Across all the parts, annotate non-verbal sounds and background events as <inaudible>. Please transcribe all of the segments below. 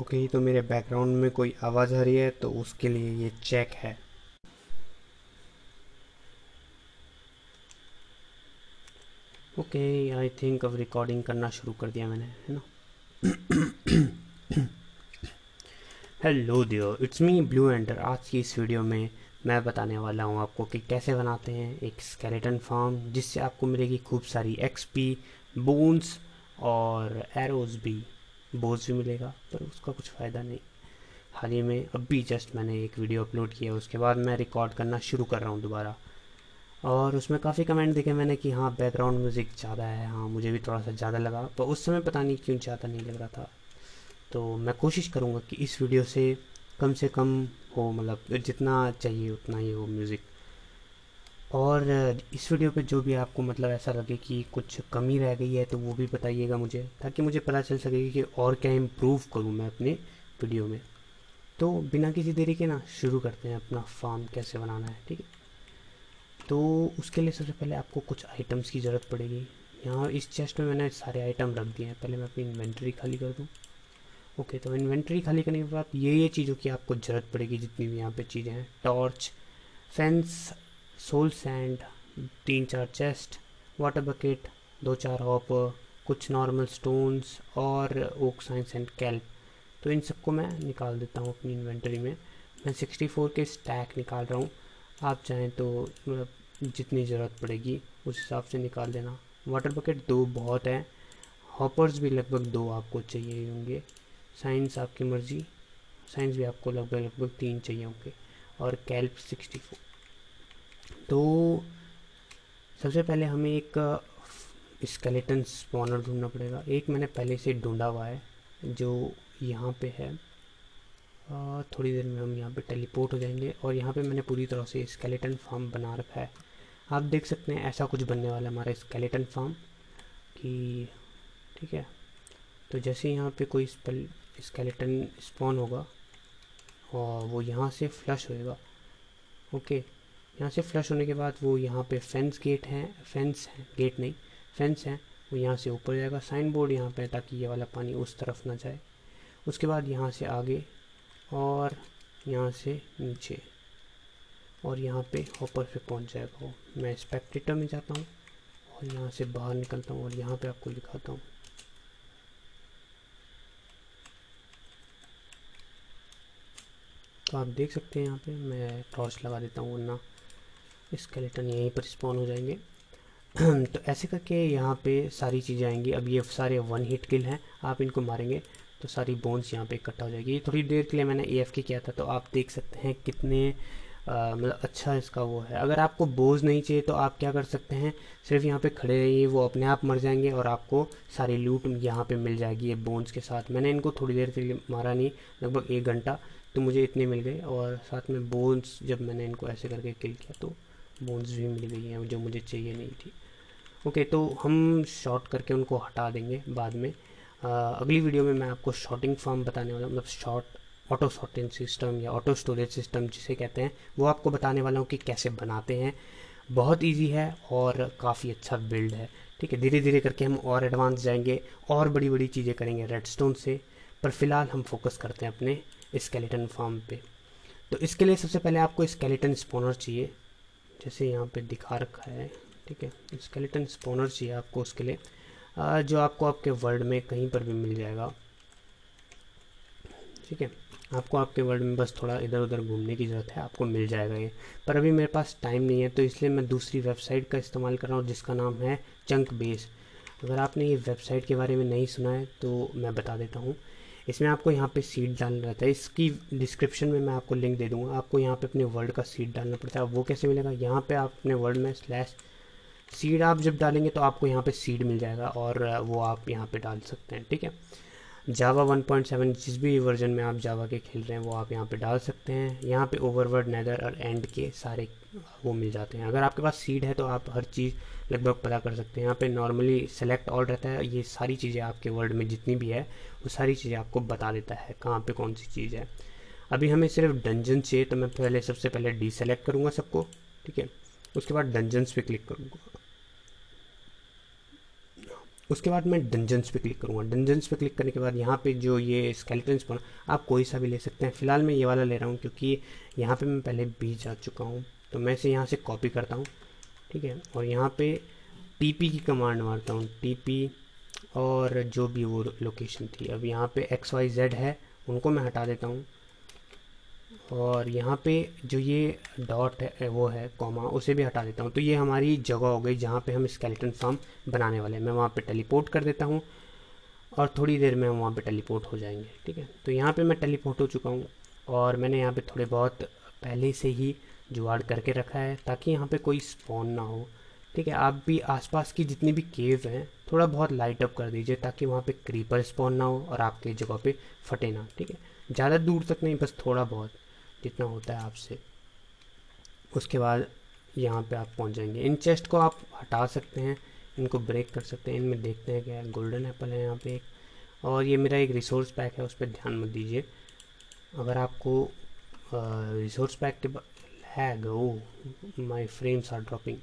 Okay okay, तो मेरे background में कोई आवाज़ आ रही है तो उसके लिए ये चेक है। ओके आई थिंक अब रिकॉर्डिंग करना शुरू कर दिया मैंने है ना? हेलो दियो इट्स मी ब्लू एंडर आज की इस वीडियो में मैं बताने वाला हूँ आपको कि कैसे बनाते हैं एक स्केलेटन फार्म जिससे आपको मिलेगी खूब सारी एक्सपी बोन्स और एरोज भी। बोझ भी मिलेगा, पर उसका कुछ फ़ायदा नहीं। हाल ही में, अभी जस्ट मैंने एक वीडियो अपलोड किया, उसके बाद मैं रिकॉर्ड करना शुरू कर रहा हूँ दोबारा। और उसमें काफ़ी कमेंट देखे मैंने कि हाँ बैकग्राउंड म्यूज़िक ज़्यादा है हाँ मुझे भी थोड़ा सा ज़्यादा लगा, पर उस समय पता नहीं क्यों ज़्यादा नहीं लग रहा था। तो मैं कोशिश करूँगा कि इस वीडियो से कम से कम हो मतलब जितना चाहिए उतना ही हो म्यूज़िक और इस वीडियो पे जो भी आपको मतलब ऐसा लगे कि कुछ कमी रह गई है तो वो भी बताइएगा मुझे, ताकि मुझे पता चल सके कि और क्या इम्प्रूव करूँ मैं अपने वीडियो में। तो बिना किसी देरी के ना, शुरू करते हैं अपना फार्म कैसे बनाना है, ठीक है? तो उसके लिए सबसे पहले आपको कुछ आइटम्स की ज़रूरत पड़ेगी। यहाँ इस चेस्ट में मैंने सारे आइटम रख दिए हैं। पहले मैं अपनी इन्वेंट्री खाली कर दूँ। ओके तो इन्वेंट्री खाली करने के बाद ये ये चीज़ों की आपको ज़रूरत पड़ेगी, जितनी भी यहाँ पे चीज़ें हैं। टॉर्च फेंस सोल सैंड, तीन चार चेस्ट, वाटर बकेट, दो चार हॉप, कुछ नॉर्मल स्टोन्स और ओक साइंस एंड कैल्प। तो इन सबको मैं निकाल देता हूँ अपनी इन्वेंटरी में। मैं 64 के स्टैक निकाल रहा हूँ। आप चाहें तो जितनी ज़रूरत पड़ेगी, उस हिसाब से निकाल देना। वाटर बकेट दो बहुत है। हॉपर्स भी लगभग दो आपको चाहिए होंगे। साइंस आपकी मर्ज़ी। साइंस भी आपको लगभग लगभग तीन चाहिए होंगे। और कैल्प सिक्सटी फोर। तो सबसे पहले हमें एक स्केलेटन स्पॉनर ढूंढना पड़ेगा। एक मैंने पहले से ढूंढा हुआ है, जो यहाँ पे है। थोड़ी देर में हम यहाँ पे टेलीपोर्ट हो जाएँगे और यहाँ पे मैंने पूरी तरह से स्केलेटन फार्म बना रखा है। आप देख सकते हैं ऐसा कुछ बनने वाला है हमारा स्केलेटन फार्म कि, ठीक है। तो जैसे यहाँ पे कोई स्पेल स्केलेटन स्पॉन होगा और वो यहाँ से फ्लश होएगा। ओके यहाँ से फ्लश होने के बाद वो यहाँ पे फेंस गेट है फेंस है गेट नहीं फेंस है, वो यहाँ से ऊपर जाएगा साइन बोर्ड यहाँ पे ताकि ये वाला पानी उस तरफ़ ना जाए। उसके बाद यहाँ से आगे और यहाँ से नीचे और यहाँ पे ऊपर पे पहुँच जाएगा वो। मैं स्पेक्टेटर में जाता हूँ और यहाँ से बाहर निकलता हूँ और यहाँ पे आपको दिखाता हूँ। तो आप देख सकते हैं यहाँ पे मैं टॉर्च लगा देता हूँ वरना स्केलेटन यहीं पर स्पॉन हो जाएँगे। <clears throat> तो ऐसे करके यहाँ पे सारी चीज़ें आएँगी। अब ये सारे वन हिट किल हैं, आप इनको मारेंगे तो सारी बोन्स यहाँ पे इकट्ठा हो जाएगी। थोड़ी देर के लिए मैंने ए एफ़ के किया था तो आप देख सकते हैं कितने मतलब अच्छा इसका वो है। अगर आपको बोझ नहीं चाहिए तो आप क्या कर सकते हैं, सिर्फ़ यहाँ पे खड़े रहिए, वो अपने आप मर जाएँगे और आपको सारी लूट यहाँ पे मिल जाएगी ये बोन्स के साथ। मैंने इनको थोड़ी देर के लिए मारा नहीं, लगभग एक घंटा तो मुझे इतने मिल गए और साथ में बोन्स जब मैंने इनको ऐसे करके किल किया तो बोन्स भी मिल गई हैं जो मुझे चाहिए नहीं थी। ओके तो हम शॉर्ट करके उनको हटा देंगे बाद में। आ, अगली वीडियो में मैं आपको शॉर्टिंग फॉर्म बताने वाला मतलब शॉर्ट ऑटो शॉर्टिंग सिस्टम या ऑटो स्टोरेज सिस्टम जिसे कहते हैं वो आपको बताने वाला हूँ कि कैसे बनाते हैं। बहुत इजी है और काफ़ी अच्छा बिल्ड है ठीक है? धीरे धीरे करके हम और एडवांस जाएँगे और बड़ी बड़ी चीज़ें करेंगे रेडस्टोन से पर फ़िलहाल हम फोकस करते हैं अपने स्केलेटन फार्म पे। तो इसके लिए सबसे पहले आपको स्केलेटन स्पोनर चाहिए। जैसे यहाँ पे दिखा रखा है, ठीक है? स्केलेटन स्पोनर चाहिए आपको उसके लिए जो आपको आपके वर्ल्ड में कहीं पर भी मिल जाएगा। ठीक है? आपको आपके वर्ल्ड में बस थोड़ा इधर उधर घूमने की ज़रूरत है, आपको मिल जाएगा ये। पर अभी मेरे पास टाइम नहीं है तो इसलिए मैं दूसरी वेबसाइट का इस्तेमाल कर रहा हूँ, जिसका नाम है चंक बेस अगर आपने ये वेबसाइट के बारे में नहीं सुना है तो मैं बता देता हूँ। इसमें आपको यहाँ पे सीड डालना रहता है। इसकी डिस्क्रिप्शन में मैं आपको लिंक दे दूँगा। आपको यहाँ पे अपने वर्ड का सीड डालना पड़ता है। वो कैसे मिलेगा? यहाँ पे आप अपने वर्ड में स्लैश सीड आप जब डालेंगे तो आपको यहाँ पे सीड मिल जाएगा और वो आप यहाँ पे डाल सकते हैं, ठीक है? जावा 1.7 जिस भी वर्जन में आप जावा के खेल रहे हैं, वो आप यहाँ पे डाल सकते हैं। यहाँ पे ओवरवर्ड नेदर और एंड के सारे वो मिल जाते हैं। अगर आपके पास सीड है तो आप हर चीज़ लगभग पता कर सकते हैं। यहाँ पे नॉर्मली सेलेक्ट ऑल रहता है। ये सारी चीज़ें आपके वर्ल्ड में जितनी भी है, वो सारी चीज़ें आपको बता देता है कहाँ पे कौन सी चीज़ है। अभी हमें सिर्फ़ डंजन चाहिए तो मैं पहले, सबसे पहले डी सेलेक्ट करूँगा सबको, ठीक है? उसके बाद डंजन्स पे क्लिक करूँगा। उसके बाद मैं डंजन्स पे क्लिक करूँगा। डंजन्स पे क्लिक करने के बाद यहाँ पे जो ये स्केलेटन्स स्पॉन आप कोई सा भी ले सकते हैं। फ़िलहाल मैं ये वाला ले रहा हूँ, क्योंकि यहाँ पे मैं पहले भी जा चुका हूँ। तो मैं इसे यहाँ से कॉपी करता हूँ, ठीक है? और यहाँ पे टी की कमांड मारता हूँ टी और जो भी वो लोकेशन थी। अब यहाँ पे एक्स वाई जेड है, उनको मैं हटा देता हूँ। और यहाँ पे जो ये डॉट है, वो है कॉमा उसे भी हटा देता हूँ। तो ये हमारी जगह हो गई जहाँ पे हम स्केलेटन फार्म बनाने वाले हैं। मैं वहाँ पे टेलीपोर्ट कर देता हूँ और थोड़ी देर में हम वहाँ पे टेलीपोर्ट हो जाएँगे, ठीक है? तो यहाँ पे मैं टेलीपोर्ट हो चुका हूँ और मैंने यहाँ पे थोड़े बहुत पहले से ही जुगाड़ करके रखा है, ताकि यहाँ पे कोई स्पॉन ना हो। ठीक है, आप भी आसपास की जितनी भी केव हैं, थोड़ा बहुत लाइट अप कर दीजिए, ताकि वहाँ पे क्रीपर स्पॉन ना हो और आपके जगह पे फटे ना। ठीक है, ज़्यादा दूर तक नहीं, बस थोड़ा बहुत जितना होता है आपसे। उसके बाद यहाँ पे आप पहुँच जाएँगे। इन चेस्ट को आप हटा सकते हैं, इनको ब्रेक कर सकते हैं। इनमें देखते हैं क्या गोल्डन एप्पल है यहाँ पे एक। और ये मेरा एक रिसोर्स पैक है, उस पर ध्यान मत दीजिए। अगर आपको रिसोर्स पैक के lag oh my frames are dropping.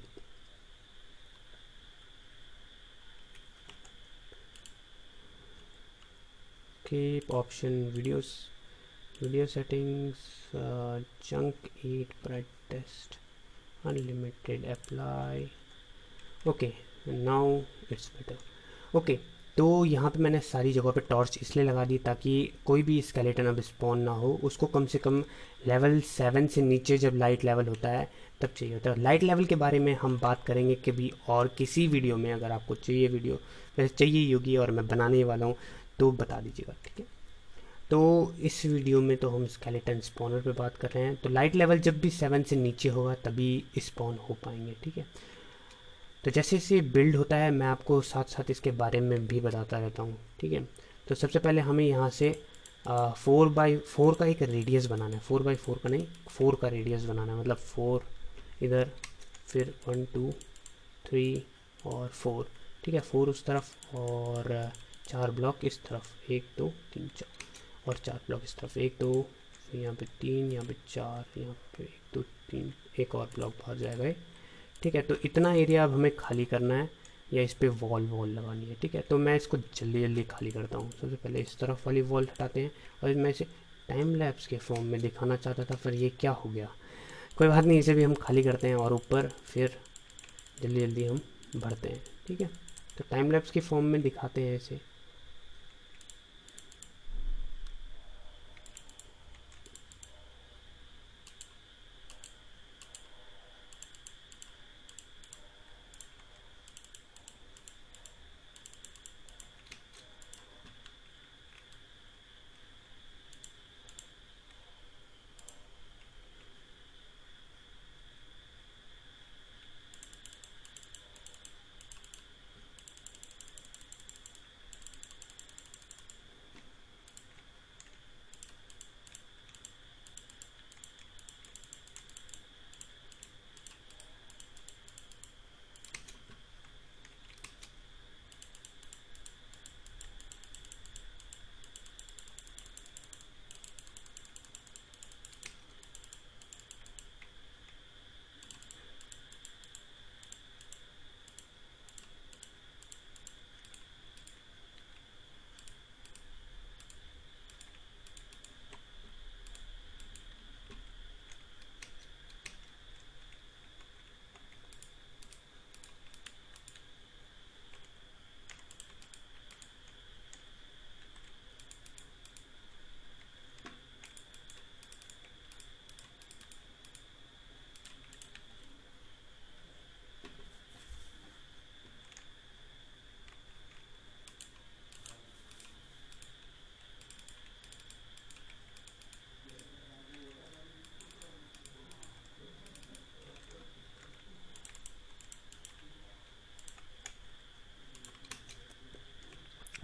Escape option videos video settings uh, chunk 8 bright test unlimited apply. Okay now it's better. Okay तो यहाँ पे मैंने सारी जगह पे टॉर्च इसलिए लगा दी ताकि कोई भी स्केलेटन अब स्पॉन ना हो। उसको कम से कम लेवल सेवन से नीचे जब लाइट लेवल होता है, तब चाहिए होता है। लाइट लेवल के बारे में हम बात करेंगे कभी और किसी वीडियो में अगर आपको चाहिए वीडियो वैसे चाहिए योगी और मैं बनाने वाला हूँ तो बता दीजिएगा, ठीक है? तो इस वीडियो में तो हम स्केलेटन स्पॉनर पे बात कर रहे हैं। तो लाइट लेवल जब भी सेवन से नीचे होगा, तभी स्पॉन हो पाएँगे, ठीक है? तो जैसे जैसे बिल्ड होता है, मैं आपको साथ साथ इसके बारे में भी बताता रहता हूँ, ठीक है? तो सबसे पहले हमें यहाँ से फोर बाई फोर का एक रेडियस बनाना है। फोर बाई फोर का नहीं फोर का रेडियस बनाना है। मतलब फोर इधर, फिर वन टू थ्री और फोर ठीक है? फोर उस तरफ़ और चार ब्लॉक इस तरफ़, एक, दो, तीन, चार, और चार ब्लॉक इस तरफ़। एक, दो यहाँ पे तीन, यहाँ पे चार, यहाँ पे एक, दो, तीन, एक और ब्लॉक बाहर जाएगा ठीक है? तो इतना एरिया अब हमें खाली करना है, या इस पर वॉल वॉल लगानी है, ठीक है? तो मैं इसको जल्दी जल्दी खाली करता हूँ। सबसे पहले इस तरफ़ वाली वॉल हटाते हैं, और मैं इसे टाइम लैब्स के फॉर्म में दिखाना चाहता था फिर ये क्या हो गया? कोई बात नहीं, इसे भी हम खाली करते हैं, और ऊपर फिर जल्दी जल्दी हम भरते हैं, ठीक है? तो टाइम लैब्स के फॉर्म में दिखाते हैं इसे।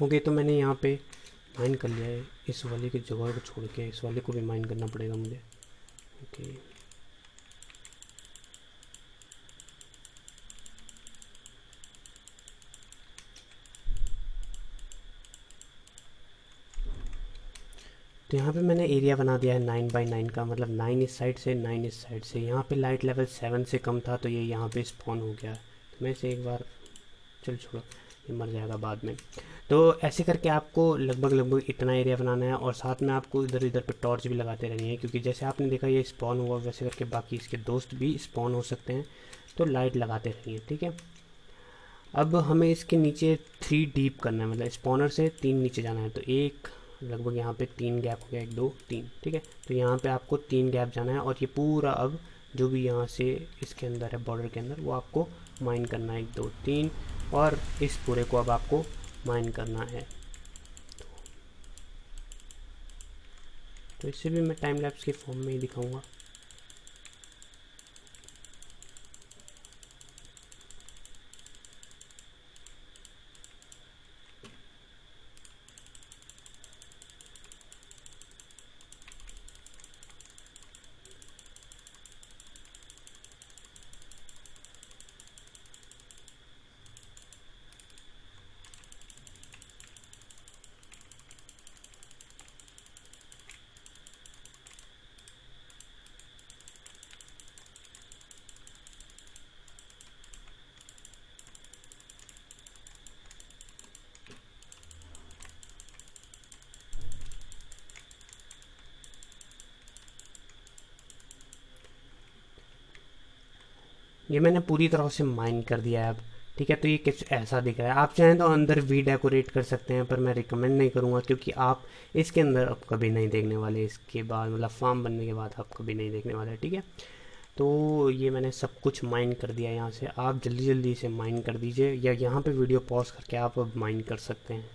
ओके तो मैंने यहाँ पे माइन कर लिया है, इस वाले की जगह को छोड़ के, इस वाले को भी माइन करना पड़ेगा मुझे। ओके तो यहाँ पे मैंने एरिया बना दिया है नाइन बाई नाइन का मतलब नाइन इस साइड से नाइन इस साइड से। यहाँ पे लाइट लेवल सेवन से कम था तो ये यहाँ पे स्पॉन हो गया। तो मैं इसे एक बार, चल छोड़ो। मर जाएगा बाद में। तो ऐसे करके आपको लगभग लगभग इतना एरिया बनाना है और साथ में आपको इधर इधर पे टॉर्च भी लगाते रहनी है, क्योंकि जैसे आपने देखा ये स्पॉन हुआ, वैसे करके बाकी इसके दोस्त भी स्पॉन हो सकते हैं तो लाइट लगाते रहिए, ठीक है? अब हमें इसके नीचे थ्री डीप करना है मतलब स्पॉनर से तीन नीचे जाना है तो एक, लगभग यहाँ पे तीन गैप हो गया, एक, दो, तीन, ठीक है? तो यहाँ पे आपको तीन गैप जाना है और ये पूरा अब जो भी यहाँ से इसके अंदर है बॉर्डर के अंदर, वो आपको माइन करना है, एक, दो, तीन और इस पूरे को अब आपको माइन करना है। तो इसे भी मैं टाइम लैप्स के फॉर्म में ही दिखाऊँगा। ये मैंने पूरी तरह से माइन कर दिया है अब। ठीक है तो ये कुछ ऐसा दिख रहा है। आप चाहें तो अंदर भी डेकोरेट कर सकते हैं, पर मैं रिकमेंड नहीं करूँगा, क्योंकि आप इसके अंदर अब कभी नहीं देखने वाले। इसके बाद मतलब फार्म बनने के बाद आप कभी नहीं देखने वाले, ठीक है? तो ये मैंने सब कुछ माइन कर दिया यहाँ से। आप जल्दी जल्दी इसे माइन कर दीजिए, या यहाँ पे वीडियो पॉज करके आप अब माइन कर सकते हैं।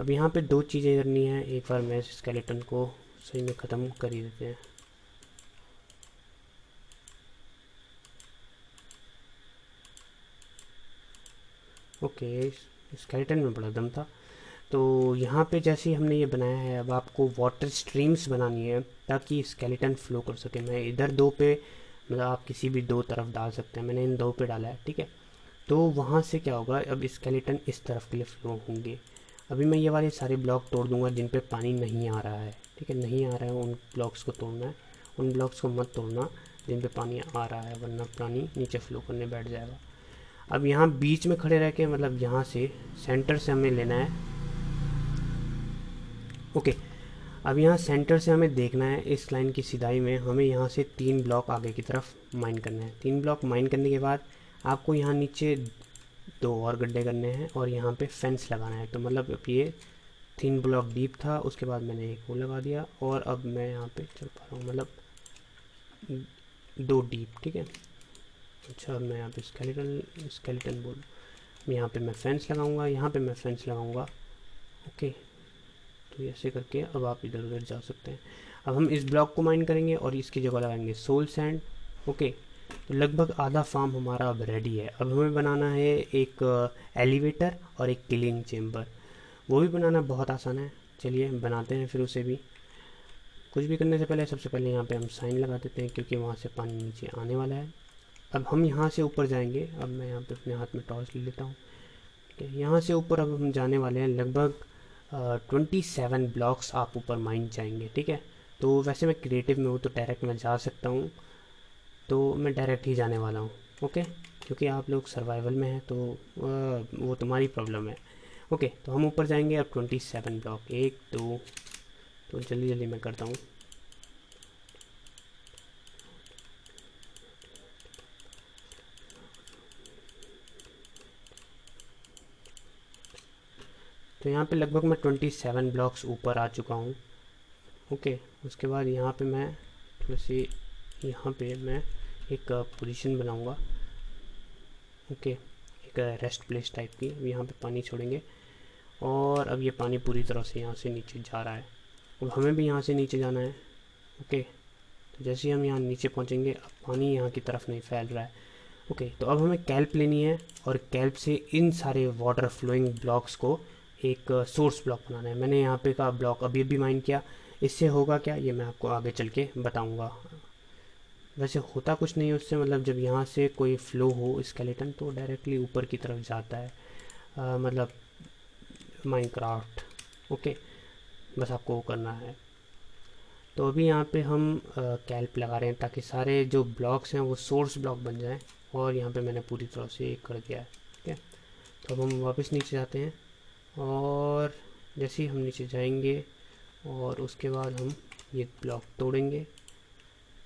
अब यहाँ पे दो चीज़ें करनी है। एक बार मैं स्केलेटन को सही में ख़त्म कर ही देते हैं। ओके स्केलेटन में बड़ा दम था। तो यहाँ पे जैसे हमने ये बनाया है, अब आपको वाटर स्ट्रीम्स बनानी है, ताकि स्केलेटन फ्लो कर सके। मैं इधर दो पे मतलब आप किसी भी दो तरफ़ डाल सकते हैं। मैंने इन दो पे डाला है, ठीक है? तो वहाँ से क्या होगा, अब स्केलेटन इस तरफ़ के लिए फ्लो होंगे। अभी मैं ये वाले सारे ब्लॉक तोड़ दूँगा जिन पे पानी नहीं आ रहा है, ठीक है? नहीं आ रहा है, उन ब्लॉक्स को तोड़ना है। उन ब्लॉक्स को मत तोड़ना जिन पे पानी आ रहा है, वरना पानी नीचे फ्लो करने बैठ जाएगा। अब यहाँ बीच में खड़े रह के मतलब यहाँ से सेंटर से हमें लेना है। ओके अब यहाँ सेंटर से हमें देखना है, इस लाइन की सिदाई में हमें यहाँ से तीन ब्लॉक आगे की तरफ़ माइन करना है। तीन ब्लॉक माइन करने के बाद आपको यहाँ नीचे दो और गड्ढे करने हैं और यहाँ पे फेंस लगाना है। तो मतलब अब ये तीन ब्लॉक डीप था, उसके बाद मैंने एक वो लगा दिया और अब मैं यहाँ पे चल पा रहा हूँ मतलब दो डीप ठीक है? अच्छा मैं यहाँ पे स्केलेटन स्केलेटन बोल यहाँ पे मैं फेंस लगाऊँगा, यहाँ पे मैं फेंस लगाऊँगा। ओके तो ऐसे करके अब आप इधर उधर जा सकते हैं। अब हम इस ब्लॉक को माइन करेंगे और इसकी जगह लगाएँगे सोल सैंड ओके तो लगभग आधा फार्म हमारा अब रेडी है। अब हमें बनाना है एक एलिवेटर और एक किलिंग चेम्बर वो भी बनाना बहुत आसान है। चलिए बनाते हैं फिर उसे भी। कुछ भी करने से पहले, सबसे पहले यहाँ पे हम साइन लगा देते हैं क्योंकि वहाँ से पानी नीचे आने वाला है। अब हम यहाँ से ऊपर जाएँगे। अब मैं यहाँ पे अपने हाथ में टॉर्च ले लेता हूँ। यहाँ से ऊपर अब हम जाने वाले हैं लगभग ट्वेंटी सेवन ब्लॉक्स आप ऊपर माइंड जाएँगे, ठीक है? तो वैसे मैं क्रिएटिव में हूँ तो डायरेक्ट मैं जा सकता हूँ। तो मैं डायरेक्ट ही जाने वाला हूँ ओके क्योंकि आप लोग सर्वाइवल में हैं तो वो तुम्हारी प्रॉब्लम है। ओके तो हम ऊपर जाएँगे अब ट्वेंटी सेवन ब्लॉक एक, दो तो जल्दी जल्दी मैं करता हूँ। तो यहाँ पे लगभग मैं ट्वेंटी सेवन ब्लॉक्स ऊपर आ चुका हूँ। ओके, उसके बाद यहाँ पे मैं थोड़ी सी यहाँ पे मैं एक पोजीशन बनाऊँगा। ओके, एक रेस्ट प्लेस टाइप की, अब यहाँ पे पानी छोड़ेंगे। और अब ये पानी पूरी तरह से यहाँ से नीचे जा रहा है। अब हमें भी यहाँ से नीचे जाना है। ओके तो जैसे हम यहाँ नीचे पहुँचेंगे, अब पानी यहाँ की तरफ़ नहीं फैल रहा है। ओके तो अब हमें कैल्प लेनी है और कैल्प से इन सारे वाटर फ्लोइंग ब्लॉक्स को एक सोर्स ब्लॉक बनाना है। मैंने यहाँ पे का ब्लॉक अभी अभी माइंड किया। इससे होगा क्या? ये मैं आपको आगे चल के बताऊँगा। वैसे होता कुछ नहीं है उससे मतलब जब यहाँ से कोई फ्लो हो स्केलेटन तो डायरेक्टली ऊपर की तरफ़ जाता है। आ, मतलब माइनक्राफ्ट ओके बस आपको वो करना है। तो अभी यहाँ पे हम कैल्प लगा रहे हैं ताकि सारे जो ब्लॉक्स हैं वो सोर्स ब्लॉक बन जाएँ और यहाँ पे मैंने पूरी तरह से कर दिया है ठीक है तो अब हम वापस नीचे जाते हैं। और जैसे ही हम नीचे जाएँगे और उसके बाद हम ये ब्लॉक तोड़ेंगे।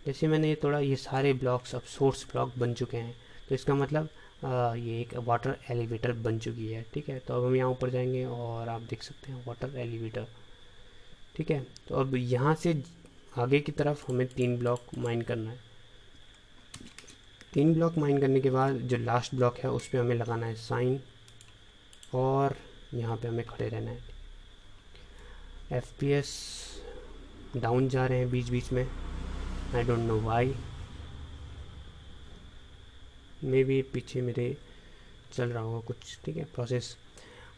जैसे मैंने ये तोड़ा ये सारे ब्लॉक्स अब सोर्स ब्लॉक बन चुके हैं। तो इसका मतलब आ, ये एक वाटर एलिवेटर बन चुकी है ठीक है? तो अब हम यहाँ ऊपर जाएँगे और आप देख सकते हैं वाटर एलिवेटर ठीक है? तो अब यहाँ से आगे की तरफ़ हमें तीन ब्लॉक माइन करना है। तीन ब्लॉक माइन करने के बाद जो लास्ट ब्लॉक है उस पर हमें लगाना है साइन और यहाँ पे हमें खड़े रहना है। एफ़ पी एस डाउन जा रहे हैं बीच बीच में। आई डोंट नो वाई मे भी पीछे मेरे चल रहा होगा कुछ ठीक है प्रोसेस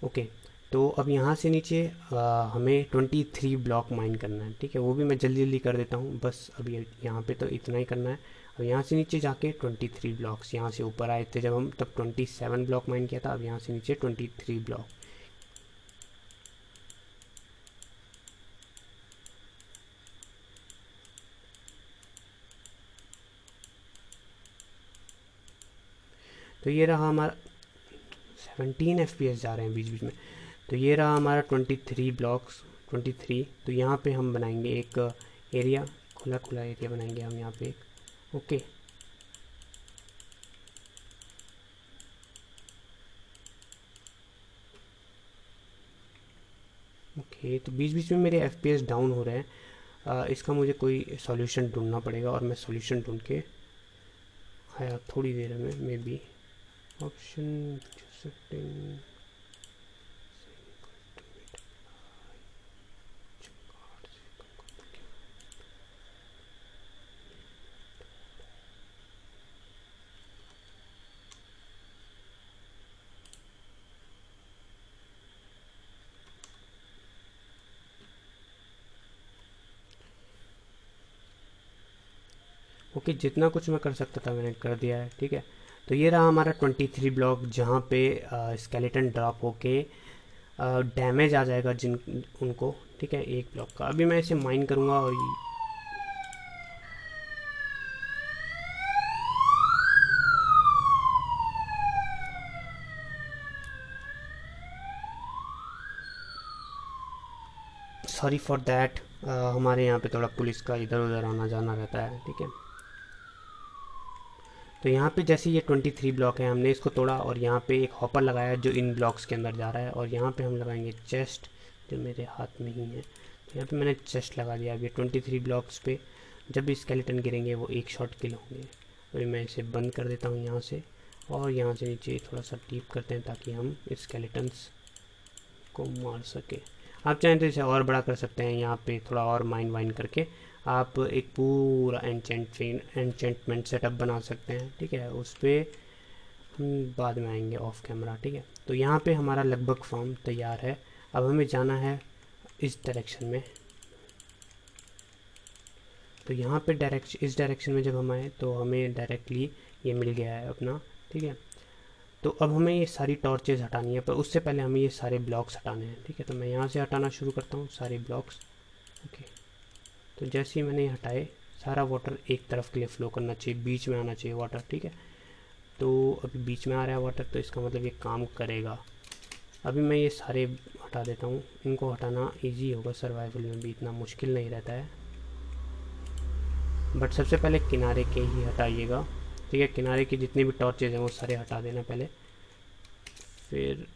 ओके तो अब यहाँ से नीचे आ, हमें 23 ब्लॉक माइन करना है ठीक है वो भी मैं जल्दी जल्दी कर देता हूँ। बस अभी यहाँ पे तो इतना ही करना है। अब यहाँ से नीचे जाके 23 ब्लॉक्स यहाँ से ऊपर आए थे जब हम तब 27 ब्लॉक माइन किया था अब यहाँ से नीचे 23 ब्लॉक तो ये रहा हमारा 17 एफ़ जा रहे हैं बीच बीच में। तो ये रहा हमारा 23 ब्लॉक्स 23 तो यहाँ पे हम बनाएँगे एक एरिया खुला खुला एरिया बनाएँगे हम यहाँ पे एक। ओके ओके तो बीच बीच में मेरे FPS डाउन हो रहे हैं। इसका मुझे कोई सॉल्यूशन ढूंढना पड़ेगा और मैं सॉल्यूशन ढूंढ के आया थोड़ी देर में maybe option setting okay okay, जितना कुछ मैं कर सकता था मैंने कर दिया है ठीक है? तो ये रहा हमारा 23 ब्लॉक, जहाँ पे स्केलेटन ड्रॉप होके डैमेज आ जाएगा जिन, उनको, ठीक है, एक ब्लॉक का। अभी मैं इसे माइन करूँगा और सॉरी फॉर दैट हमारे यहाँ पे थोड़ा पुलिस का इधर उधर आना जाना रहता है, ठीक है। तो यहाँ पे जैसे ये 23 ब्लॉक है, हमने इसको तोड़ा और यहाँ पे एक हॉपर लगाया जो इन ब्लॉक्स के अंदर जा रहा है और यहाँ पे हम लगाएँगे चेस्ट जो मेरे हाथ में ही है। तो यहाँ पे मैंने चेस्ट लगा दिया अभी 23 ब्लॉक्स पे। जब भी स्केलेटन गिरेंगे, वो एक शॉट किल होंगे। अभी मैं इसे बंद कर देता हूँ यहाँ से और यहाँ से नीचे थोड़ा सा टीप करते हैं ताकि हम स्केलेटन्स को मार सके। आप चाहें तो इसे और बड़ा कर सकते हैं, यहाँ पे थोड़ा और माइन वाइन करके। आप एक पूरा एनचेंट एनचेंटमेंट सेटअप बना सकते हैं, ठीक है? उस पर हम बाद में आएँगे ऑफ़ कैमरा ठीक है? तो यहाँ पे हमारा लगभग फॉर्म तैयार है। अब हमें जाना है इस डायरेक्शन में। तो यहाँ पे डायरेक्श इस डायरेक्शन में जब हम आए तो हमें डायरेक्टली ये मिल गया है अपना, ठीक है? तो अब हमें ये सारी टॉर्चेज हटानी है, पर उससे पहले हमें ये सारे ब्लॉक्स हटाने हैं, ठीक है? तो मैं यहाँ से हटाना शुरू करता हूँ, सारे ब्लॉक्स ओके। तो जैसे ही मैंने हटाए, सारा वाटर एक तरफ़ के लिए फ़्लो करना चाहिए, बीच में आना चाहिए वाटर ठीक है? तो अभी बीच में आ रहा है वाटर तो इसका मतलब ये काम करेगा। अभी मैं ये सारे हटा देता हूँ। इनको हटाना इजी होगा सर्वाइवल में भी इतना मुश्किल नहीं रहता है। बट सबसे पहले किनारे के ही हटाइएगा, ठीक है? किनारे के जितने भी टॉर्चेज हैं, वो सारे हटा देना पहले। फिर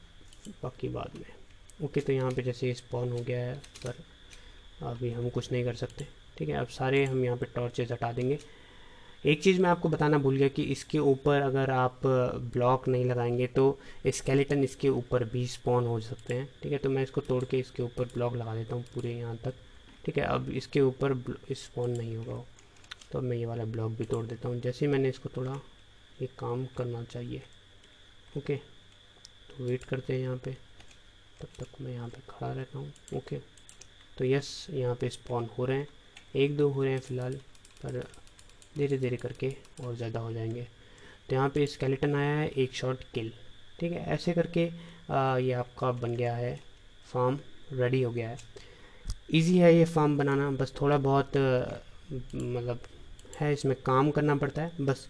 बाकी बाद में। ओके तो यहाँ पे जैसे स्पॉन हो गया है, पर अभी हम कुछ नहीं कर सकते। ठीक है, अब सारे हम यहाँ पे टॉर्चेज हटा देंगे। एक चीज़ मैं आपको बताना भूल गया कि इसके ऊपर अगर आप ब्लॉक नहीं लगाएँगे तो स्केलेटन इसके ऊपर भी स्पॉन हो सकते हैं। ठीक है तो मैं इसको तोड़ के इसके ऊपर ब्लॉक लगा देता हूँ पूरे यहाँ तक। ठीक है, अब इसके ऊपर स्पॉन नहीं होगा। तो अब मैं ये वाला ब्लॉक भी तोड़ देता हूँ। जैसे मैंने इसको तोड़ा, ये काम करना चाहिए। ओके तो वेट करते हैं यहाँ पे। तब तक मैं यहाँ पे खड़ा रहता हूँ। ओके। तो यस यहाँ पे स्पॉन हो रहे हैं। एक दो हो रहे हैं फ़िलहाल पर धीरे धीरे करके और ज़्यादा हो जाएँगे। तो यहाँ पे स्केलेटन आया है एक शॉट किल ठीक है ऐसे करके आ, ये आपका बन गया है फार्म रेडी हो गया है। इजी है ये फार्म बनाना बस थोड़ा बहुत मतलब है इसमें काम करना पड़ता है बस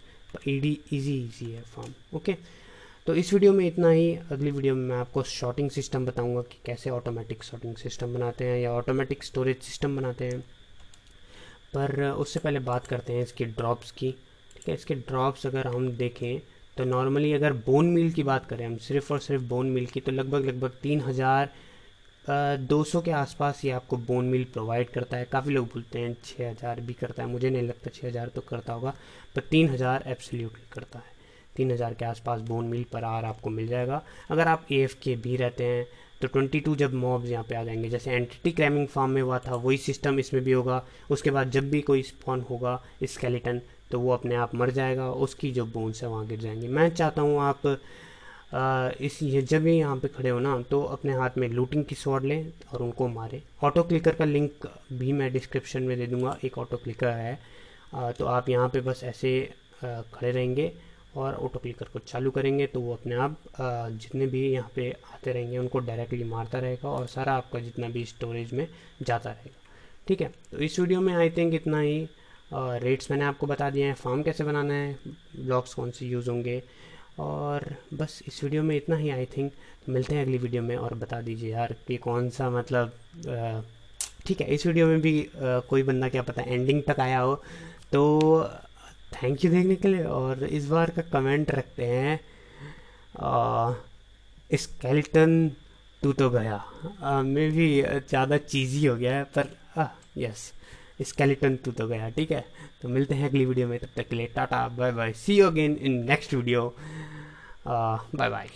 ईडी इजी इजी है फार्म ओके तो इस वीडियो में इतना ही। अगली वीडियो में मैं आपको शॉर्टिंग सिस्टम बताऊँगा कि कैसे ऑटोमेटिक शॉर्टिंग सिस्टम बनाते हैं या ऑटोमेटिक स्टोरेज सिस्टम बनाते हैं। पर उससे पहले बात करते हैं इसके ड्रॉप्स की। ठीक है, इसके ड्रॉप्स अगर हम देखें तो नॉर्मली अगर बोन मिल की बात करें हम, सिर्फ़ और सिर्फ़ बोन मिल की तो लगभग लगभग तीन हज़ार दो सौ के आसपास ये आपको बोन मिल प्रोवाइड करता है। काफ़ी लोग बोलते हैं छः हज़ार भी करता है, मुझे नहीं लगता छः हज़ार तो करता होगा, पर तीन हज़ार एब्सोल्युटली करता है। तीन हज़ार के आसपास बोन मिल पर आर आपको मिल जाएगा। अगर आप ए एफ़ के भी रहते हैं तो ट्वेंटी टू जब मॉब्स यहाँ पे आ जाएँगे जैसे एंटिटी क्रैमिंग फार्म में हुआ था वही सिस्टम इसमें भी होगा। उसके बाद जब भी कोई स्पॉन होगा स्केलेटन तो वो अपने आप मर जाएगा उसकी जो बोन्स है वहाँ गिर जाएँगी। मैं चाहता हूँ आप आ, इस ये जब भी यहाँ पे खड़े हो ना तो अपने हाथ में लूटिंग की स्वॉर्ड लें और उनको मारें। ऑटो क्लिकर का लिंक भी मैं डिस्क्रिप्शन में दे दूँगा एक ऑटो क्लिकर है। आ, तो आप यहाँ पे बस ऐसे खड़े रहेंगे। और ऑटो क्लिकर को चालू करेंगे तो वो अपने आप जितने भी यहाँ पे आते रहेंगे उनको डायरेक्टली मारता रहेगा और सारा आपका जितना भी स्टोरेज में जाता रहेगा। ठीक है? तो इस वीडियो में आई थिंक इतना ही। रेट्स मैंने आपको बता दिए हैं। फॉर्म कैसे बनाना है? ब्लॉक्स कौन से यूज़ होंगे? और बस इस वीडियो में इतना ही आई थिंक तो मिलते हैं अगली वीडियो में और बता दीजिए यार कि कौन सा मतलब ठीक है इस वीडियो में भी आ, कोई बंदा क्या पता एंडिंग तक आया हो। तो थैंक यू देखने के लिए और इस बार का कमेंट रखते हैं स्केल्टन टू तो गया मे भी ज़्यादा चीज़ी हो गया है, पर यस स्केलेटन टू तो गया ठीक है? तो मिलते हैं अगली वीडियो में, तब तक के लिए tata, bye bye see you again in next video bye bye.